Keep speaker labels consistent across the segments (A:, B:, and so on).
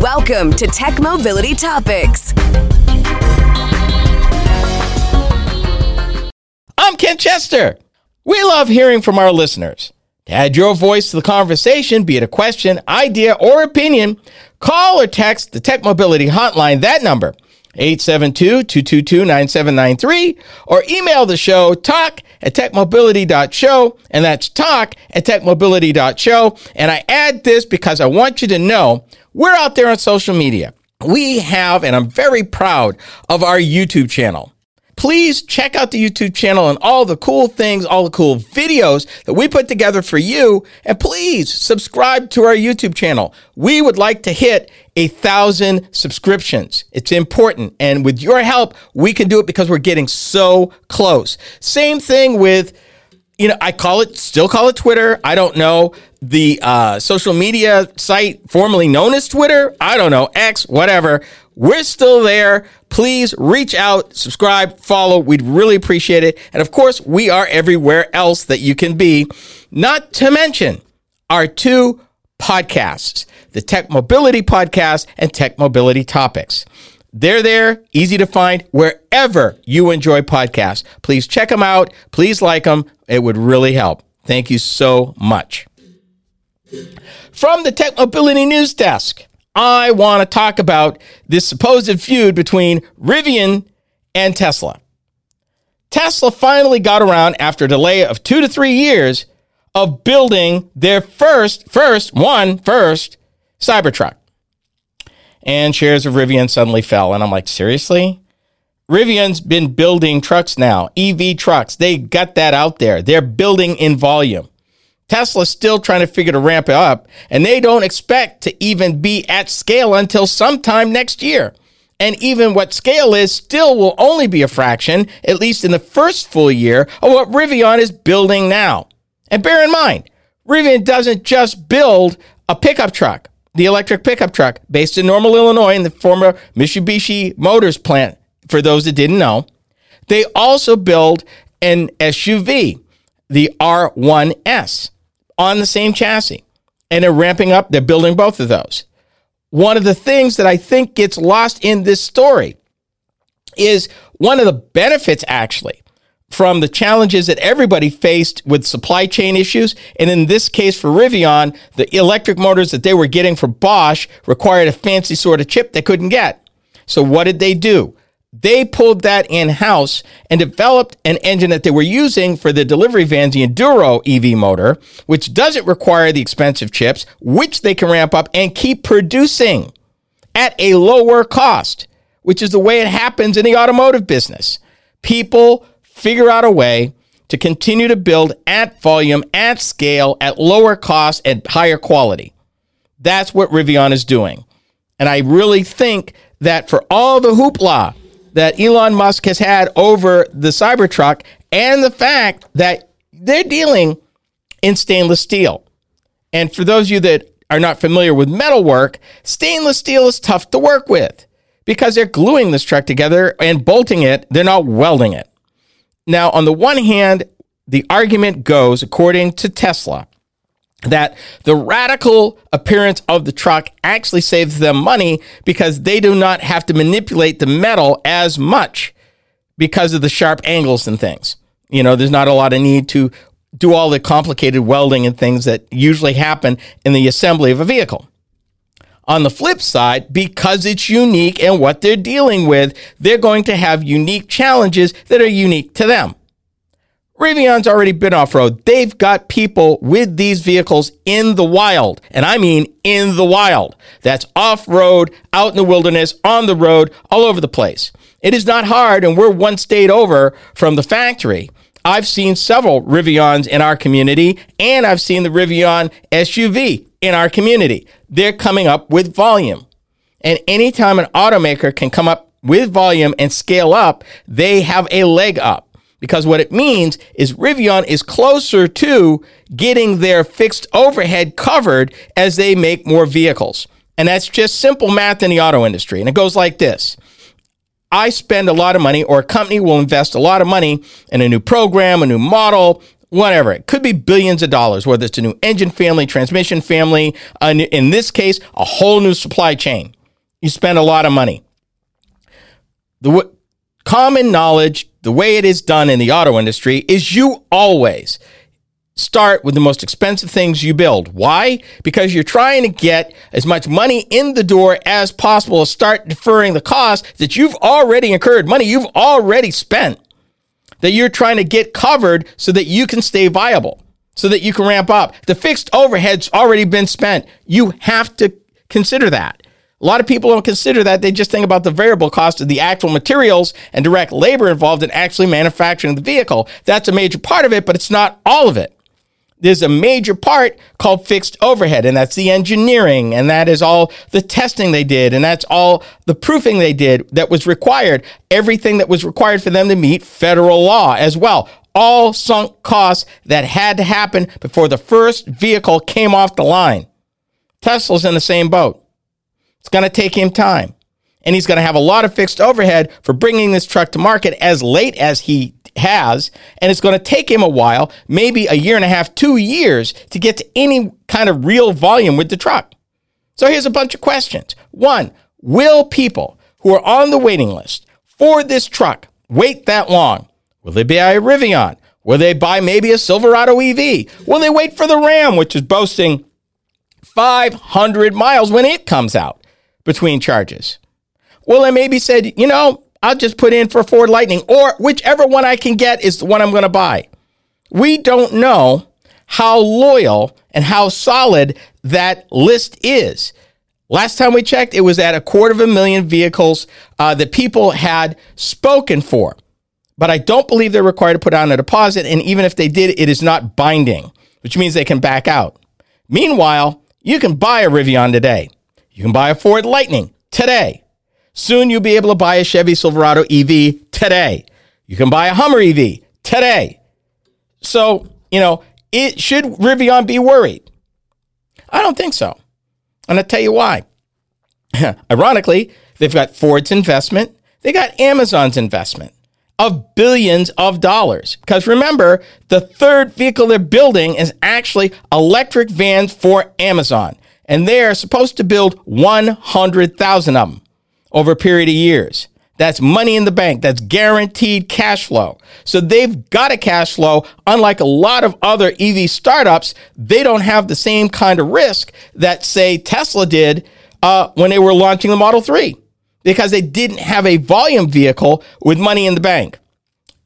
A: Welcome to Tech Mobility Topics.
B: I'm Ken Chester. We love hearing from our listeners. To add your voice to the conversation, be it a question, idea, or opinion, call or text the Tech Mobility Hotline, that number, 872-222-9793, or email the show, talk at techmobility.show, and that's talk at techmobility.show. And I add this because I want you to know we're out there on social media. We have, and I'm very proud of our YouTube channel please check out the YouTube channel and all the cool things, all the cool videos that we put together for you. And please subscribe to our YouTube channel. We would like to hit a thousand subscriptions. It's important. And with your help, we can do it because we're getting so close. Same thing with, you know, I call it, still call it Twitter. I don't know. The uh, social media site formerly known as Twitter. I don't know, X, whatever. We're still there. Please reach out, subscribe, follow. We'd really appreciate it. And of course, we are everywhere else that you can be. Not to mention our two podcasts, the Tech Mobility Podcast and Tech Mobility Topics. They're there, easy to find wherever you enjoy podcasts. Please check them out. Please like them. It would really help. Thank you so much. From the Tech Mobility News Desk. I want to talk about this supposed feud between Rivian and Tesla. Tesla finally got around after a delay of two to three years of building their first, first, one, first Cybertruck. And shares of Rivian suddenly fell. And I'm like, seriously? Rivian's been building trucks now, EV trucks. They got that out there. They're building in volume. Tesla's still trying to figure to ramp it up, and they don't expect to even be at scale until sometime next year. And even what scale is still will only be a fraction, at least in the first full year, of what Rivian is building now. And bear in mind, Rivian doesn't just build a pickup truck, the electric pickup truck based in Normal, Illinois, in the former Mitsubishi Motors plant, for those that didn't know. They also build an SUV, the R1S on the same chassis. And they're ramping up, they're building both of those. One of the things that I think gets lost in this story is one of the benefits, actually, from the challenges that everybody faced with supply chain issues. And in this case for Rivian, the electric motors that they were getting from Bosch required a fancy sort of chip they couldn't get. So what did they do? They pulled that in house and developed an engine that they were using for the delivery vans, the Enduro EV motor, which doesn't require the expensive chips, which they can ramp up and keep producing at a lower cost, which is the way it happens in the automotive business. People figure out a way to continue to build at volume, at scale, at lower cost, and higher quality. That's what Rivian is doing. And I really think that for all the hoopla that Elon Musk has had over the Cybertruck and the fact that they're dealing in stainless steel. And for those of you that are not familiar with metalwork, stainless steel is tough to work with because they're gluing this truck together and bolting it, they're not welding it. Now, on the one hand, the argument goes, according to Tesla, that the radical appearance of the truck actually saves them money because they do not have to manipulate the metal as much because of the sharp angles and things. You know, there's not a lot of need to do all the complicated welding and things that usually happen in the assembly of a vehicle. On the flip side, because it's unique and what they're dealing with, they're going to have unique challenges that are unique to them. Rivian's already been off road. They've got people with these vehicles in the wild. And I mean in the wild. That's off road, out in the wilderness, on the road, all over the place. It is not hard, and we're one state over from the factory. I've seen several Rivians in our community, and I've seen the Rivian SUV in our community. They're coming up with volume. And anytime an automaker can come up with volume and scale up, they have a leg up because what it means is Rivian is closer to getting their fixed overhead covered as they make more vehicles. And that's just simple math in the auto industry. And it goes like this. I spend a lot of money, or a company will invest a lot of money in a new program, a new model, whatever. It could be billions of dollars, whether it's a new engine family, transmission family, uh, in this case, a whole new supply chain. You spend a lot of money. The w- common knowledge, the way it is done in the auto industry, is you always start with the most expensive things you build. Why? Because you're trying to get as much money in the door as possible. To start deferring the cost that you've already incurred, money you've already spent, that you're trying to get covered so that you can stay viable, so that you can ramp up. The fixed overhead's already been spent. You have to consider that. A lot of people don't consider that. They just think about the variable cost of the actual materials and direct labor involved in actually manufacturing the vehicle. That's a major part of it, but it's not all of it there's a major part called fixed overhead, and that's the engineering, and that is all the testing they did, and that's all the proofing they did that was required, everything that was required for them to meet federal law as well. All sunk costs that had to happen before the first vehicle came off the line. Tesla's in the same boat. It's going to take him time. And he's going to have a lot of fixed overhead for bringing this truck to market as late as he has, and it's going to take him a while, maybe a year and a half, two years, to get to any kind of real volume with the truck. So here's a bunch of questions. One, will people who are on the waiting list for this truck wait that long? Will they buy a Rivian? Will they buy maybe a Silverado EV? Will they wait for the Ram, which is boasting 500 miles when it comes out between charges? Well, they maybe said, you know, I'll just put in for Ford Lightning or whichever one I can get is the one I'm going to buy. We don't know how loyal and how solid that list is. Last time we checked, it was at a quarter of a million vehicles uh, that people had spoken for. But I don't believe they're required to put down a deposit. And even if they did, it is not binding, which means they can back out. Meanwhile, you can buy a Rivian today. You can buy a Ford Lightning today. Soon you'll be able to buy a Chevy Silverado EV today. You can buy a Hummer EV today. So, you know, it should Rivian be worried? I don't think so. And I'll tell you why. Ironically, they've got Ford's investment, they got Amazon's investment of billions of dollars. Because remember, the third vehicle they're building is actually electric vans for Amazon. And they're supposed to build 100,000 of them over a period of years. That's money in the bank. That's guaranteed cash flow. So they've got a cash flow. Unlike a lot of other EV startups, they don't have the same kind of risk that, say, Tesla did uh, when they were launching the Model 3 because they didn't have a volume vehicle with money in the bank.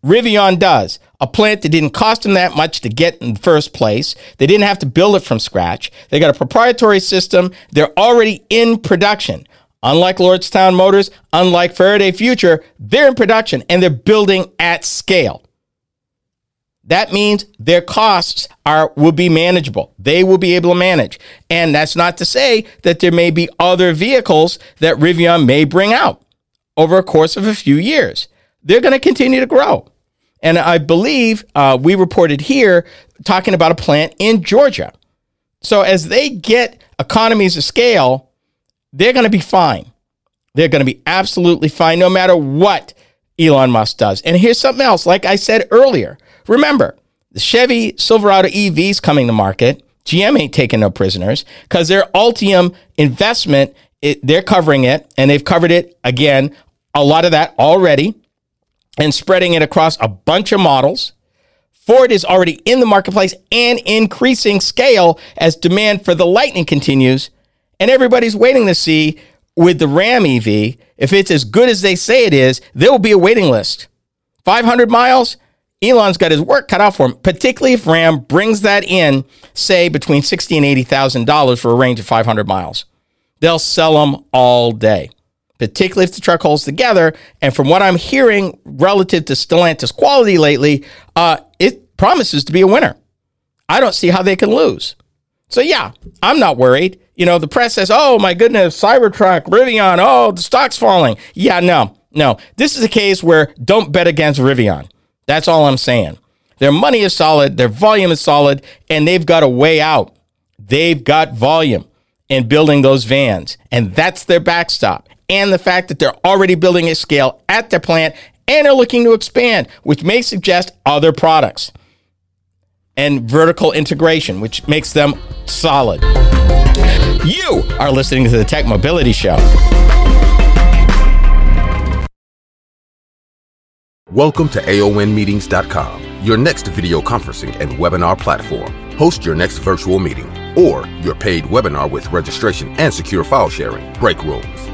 B: Rivian does. A plant that didn't cost them that much to get in the first place. They didn't have to build it from scratch. They got a proprietary system. They're already in production. Unlike Lordstown Motors, unlike Faraday Future, they're in production and they're building at scale. That means their costs are will be manageable. They will be able to manage. And that's not to say that there may be other vehicles that Rivian may bring out over a course of a few years. They're going to continue to grow. And I believe uh, we reported here talking about a plant in Georgia. So as they get economies of scale, they're going to be fine. They're going to be absolutely fine no matter what Elon Musk does. And here's something else. Like I said earlier, remember the Chevy Silverado EVs coming to market. GM ain't taking no prisoners because their Ultium investment, it, they're covering it and they've covered it again, a lot of that already and spreading it across a bunch of models. Ford is already in the marketplace and increasing scale as demand for the Lightning continues and everybody's waiting to see with the Ram EV, if it's as good as they say it is, there will be a waiting list. 500 miles, Elon's got his work cut out for him, particularly if Ram brings that in, say, between $60 and $80,000 for a range of 500 miles. They'll sell them all day, particularly if the truck holds together. And from what I'm hearing relative to Stellantis quality lately, uh, it promises to be a winner. I don't see how they can lose. So, yeah, I'm not worried. You know, the press says, oh my goodness, Cybertruck, Rivian, oh, the stock's falling. Yeah, no, no. This is a case where don't bet against Rivian. That's all I'm saying. Their money is solid, their volume is solid, and they've got a way out. They've got volume in building those vans, and that's their backstop. And the fact that they're already building a scale at their plant and are looking to expand, which may suggest other products. And vertical integration, which makes them solid. You are listening to the Tech Mobility Show.
C: Welcome to AONmeetings.com, your next video conferencing and webinar platform. Host your next virtual meeting or your paid webinar with registration and secure file sharing, break rooms,